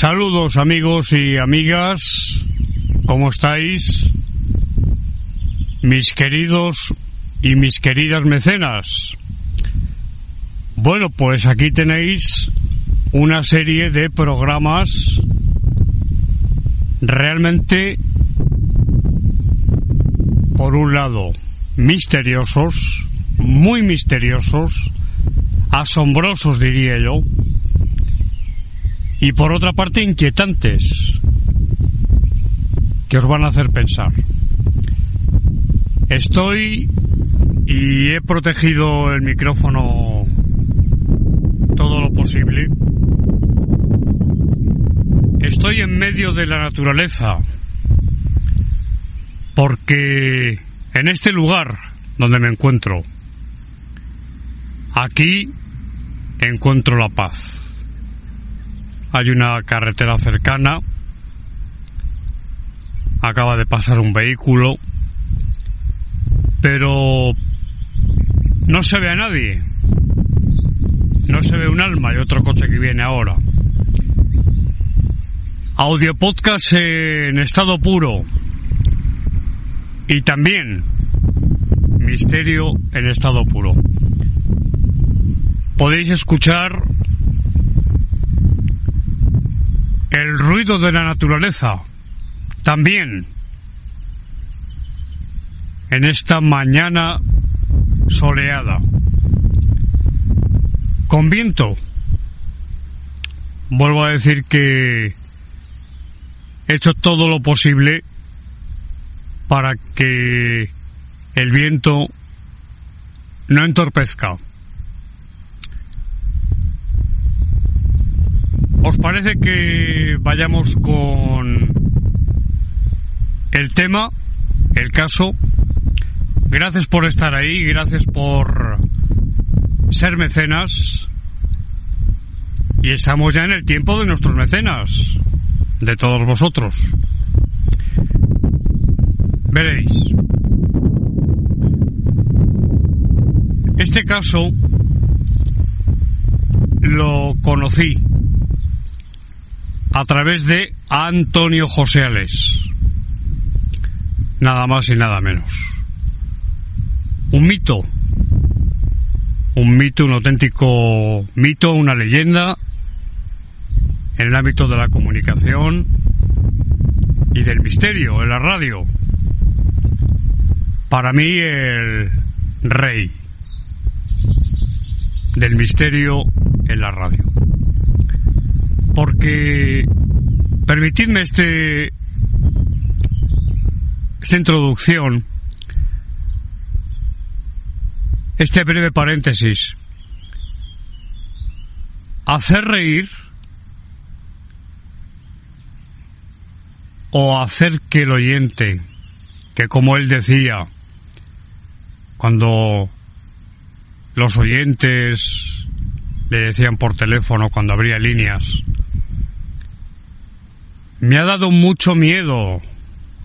Saludos amigos y amigas, ¿cómo estáis? Mis queridos y mis queridas mecenas. Bueno, pues aquí tenéis una serie de programas realmente, por un lado, misteriosos, muy misteriosos, asombrosos diría yo, y por otra parte inquietantes, que os van a hacer pensar. Estoy y he protegido el micrófono todo lo posible. Estoy en medio de la naturaleza porque en este lugar donde me encuentro, aquí encuentro la paz. Hay una carretera cercana, acaba de pasar un vehículo, pero no se ve a nadie. No se ve un alma y otro coche que viene ahora. Audio podcast en estado puro. Y también misterio en estado puro. Podéis escuchar el ruido de la naturaleza. También en esta mañana soleada. Con viento. Vuelvo a decir que he hecho todo lo posible para que el viento no entorpezca. ¿Os parece que vayamos con el tema, el caso? Gracias por estar ahí, gracias por ser mecenas. Y estamos ya en el tiempo de nuestros mecenas, de todos vosotros. Veréis. Este caso lo conocí a través de Antonio Joseales. Nada más y nada menos. Un mito. Un mito, un auténtico mito, una leyenda en el ámbito de la comunicación y del misterio en la radio. Para mí el rey del misterio en la radio porque permitidme este esta introducción, este breve paréntesis. Hacer reír o hacer que el oyente, que como él decía, cuando los oyentes le decían por teléfono cuando abría líneas, me ha dado mucho miedo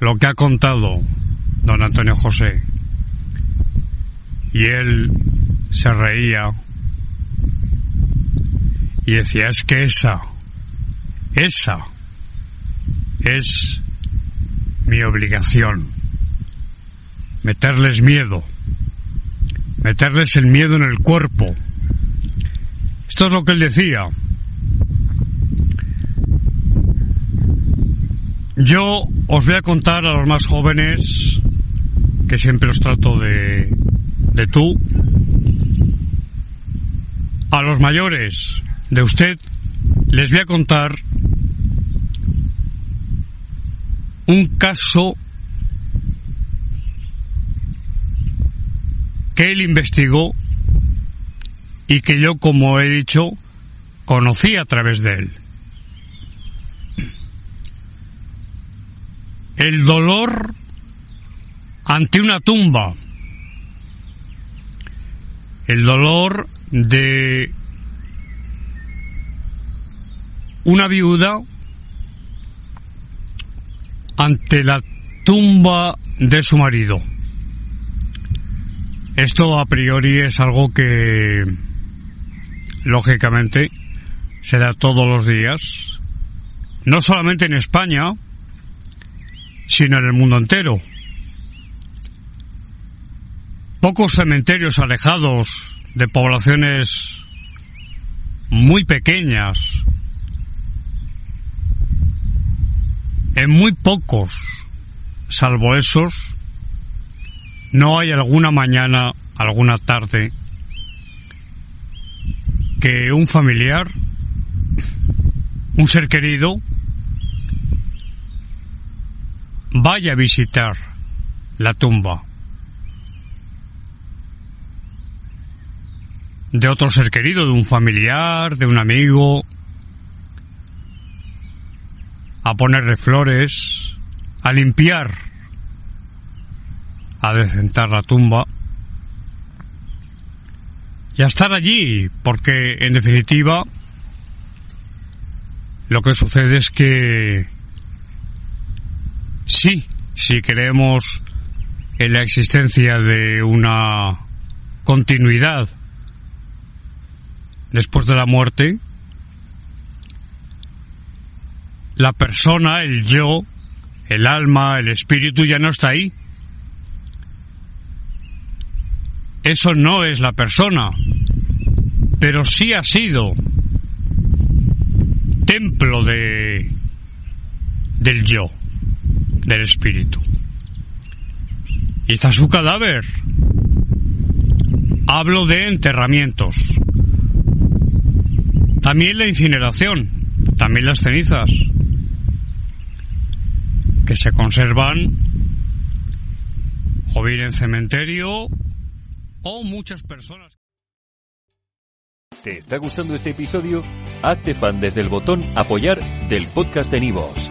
lo que ha contado don Antonio José. Y él se reía y decía, es que esa, esa es mi obligación. Meterles miedo. Meterles el miedo en el cuerpo. Esto es lo que él decía. Yo os voy a contar a los más jóvenes, que siempre os trato de, de tú, a los mayores de usted, les voy a contar un caso que él investigó y que yo, como he dicho, conocí a través de él. El dolor ante una tumba, el dolor de una viuda ante la tumba de su marido. Esto a priori es algo que, lógicamente, se da todos los días no solamente en España, sino en el mundo entero. Pocos cementerios alejados de poblaciones muy pequeñas, en muy pocos, salvo esos, no hay alguna mañana, alguna tarde, que un familiar, un ser querido, vaya a visitar la tumba de otro ser querido, de un familiar, de un amigo, a ponerle flores, a limpiar, a decentar la tumba y a estar allí, porque en definitiva lo que sucede es que sí, si creemos en la existencia de una continuidad después de la muerte, la persona, el yo, el alma, el espíritu ya no está ahí. Eso no es la persona, pero sí ha sido templo de del yo, del espíritu. Y está su cadáver. Hablo de enterramientos. También la incineración, también las cenizas, que se conservan o bien en cementerio o muchas personas. ¿Te está gustando este episodio? Hazte fan desde el botón apoyar del podcast de Nivos.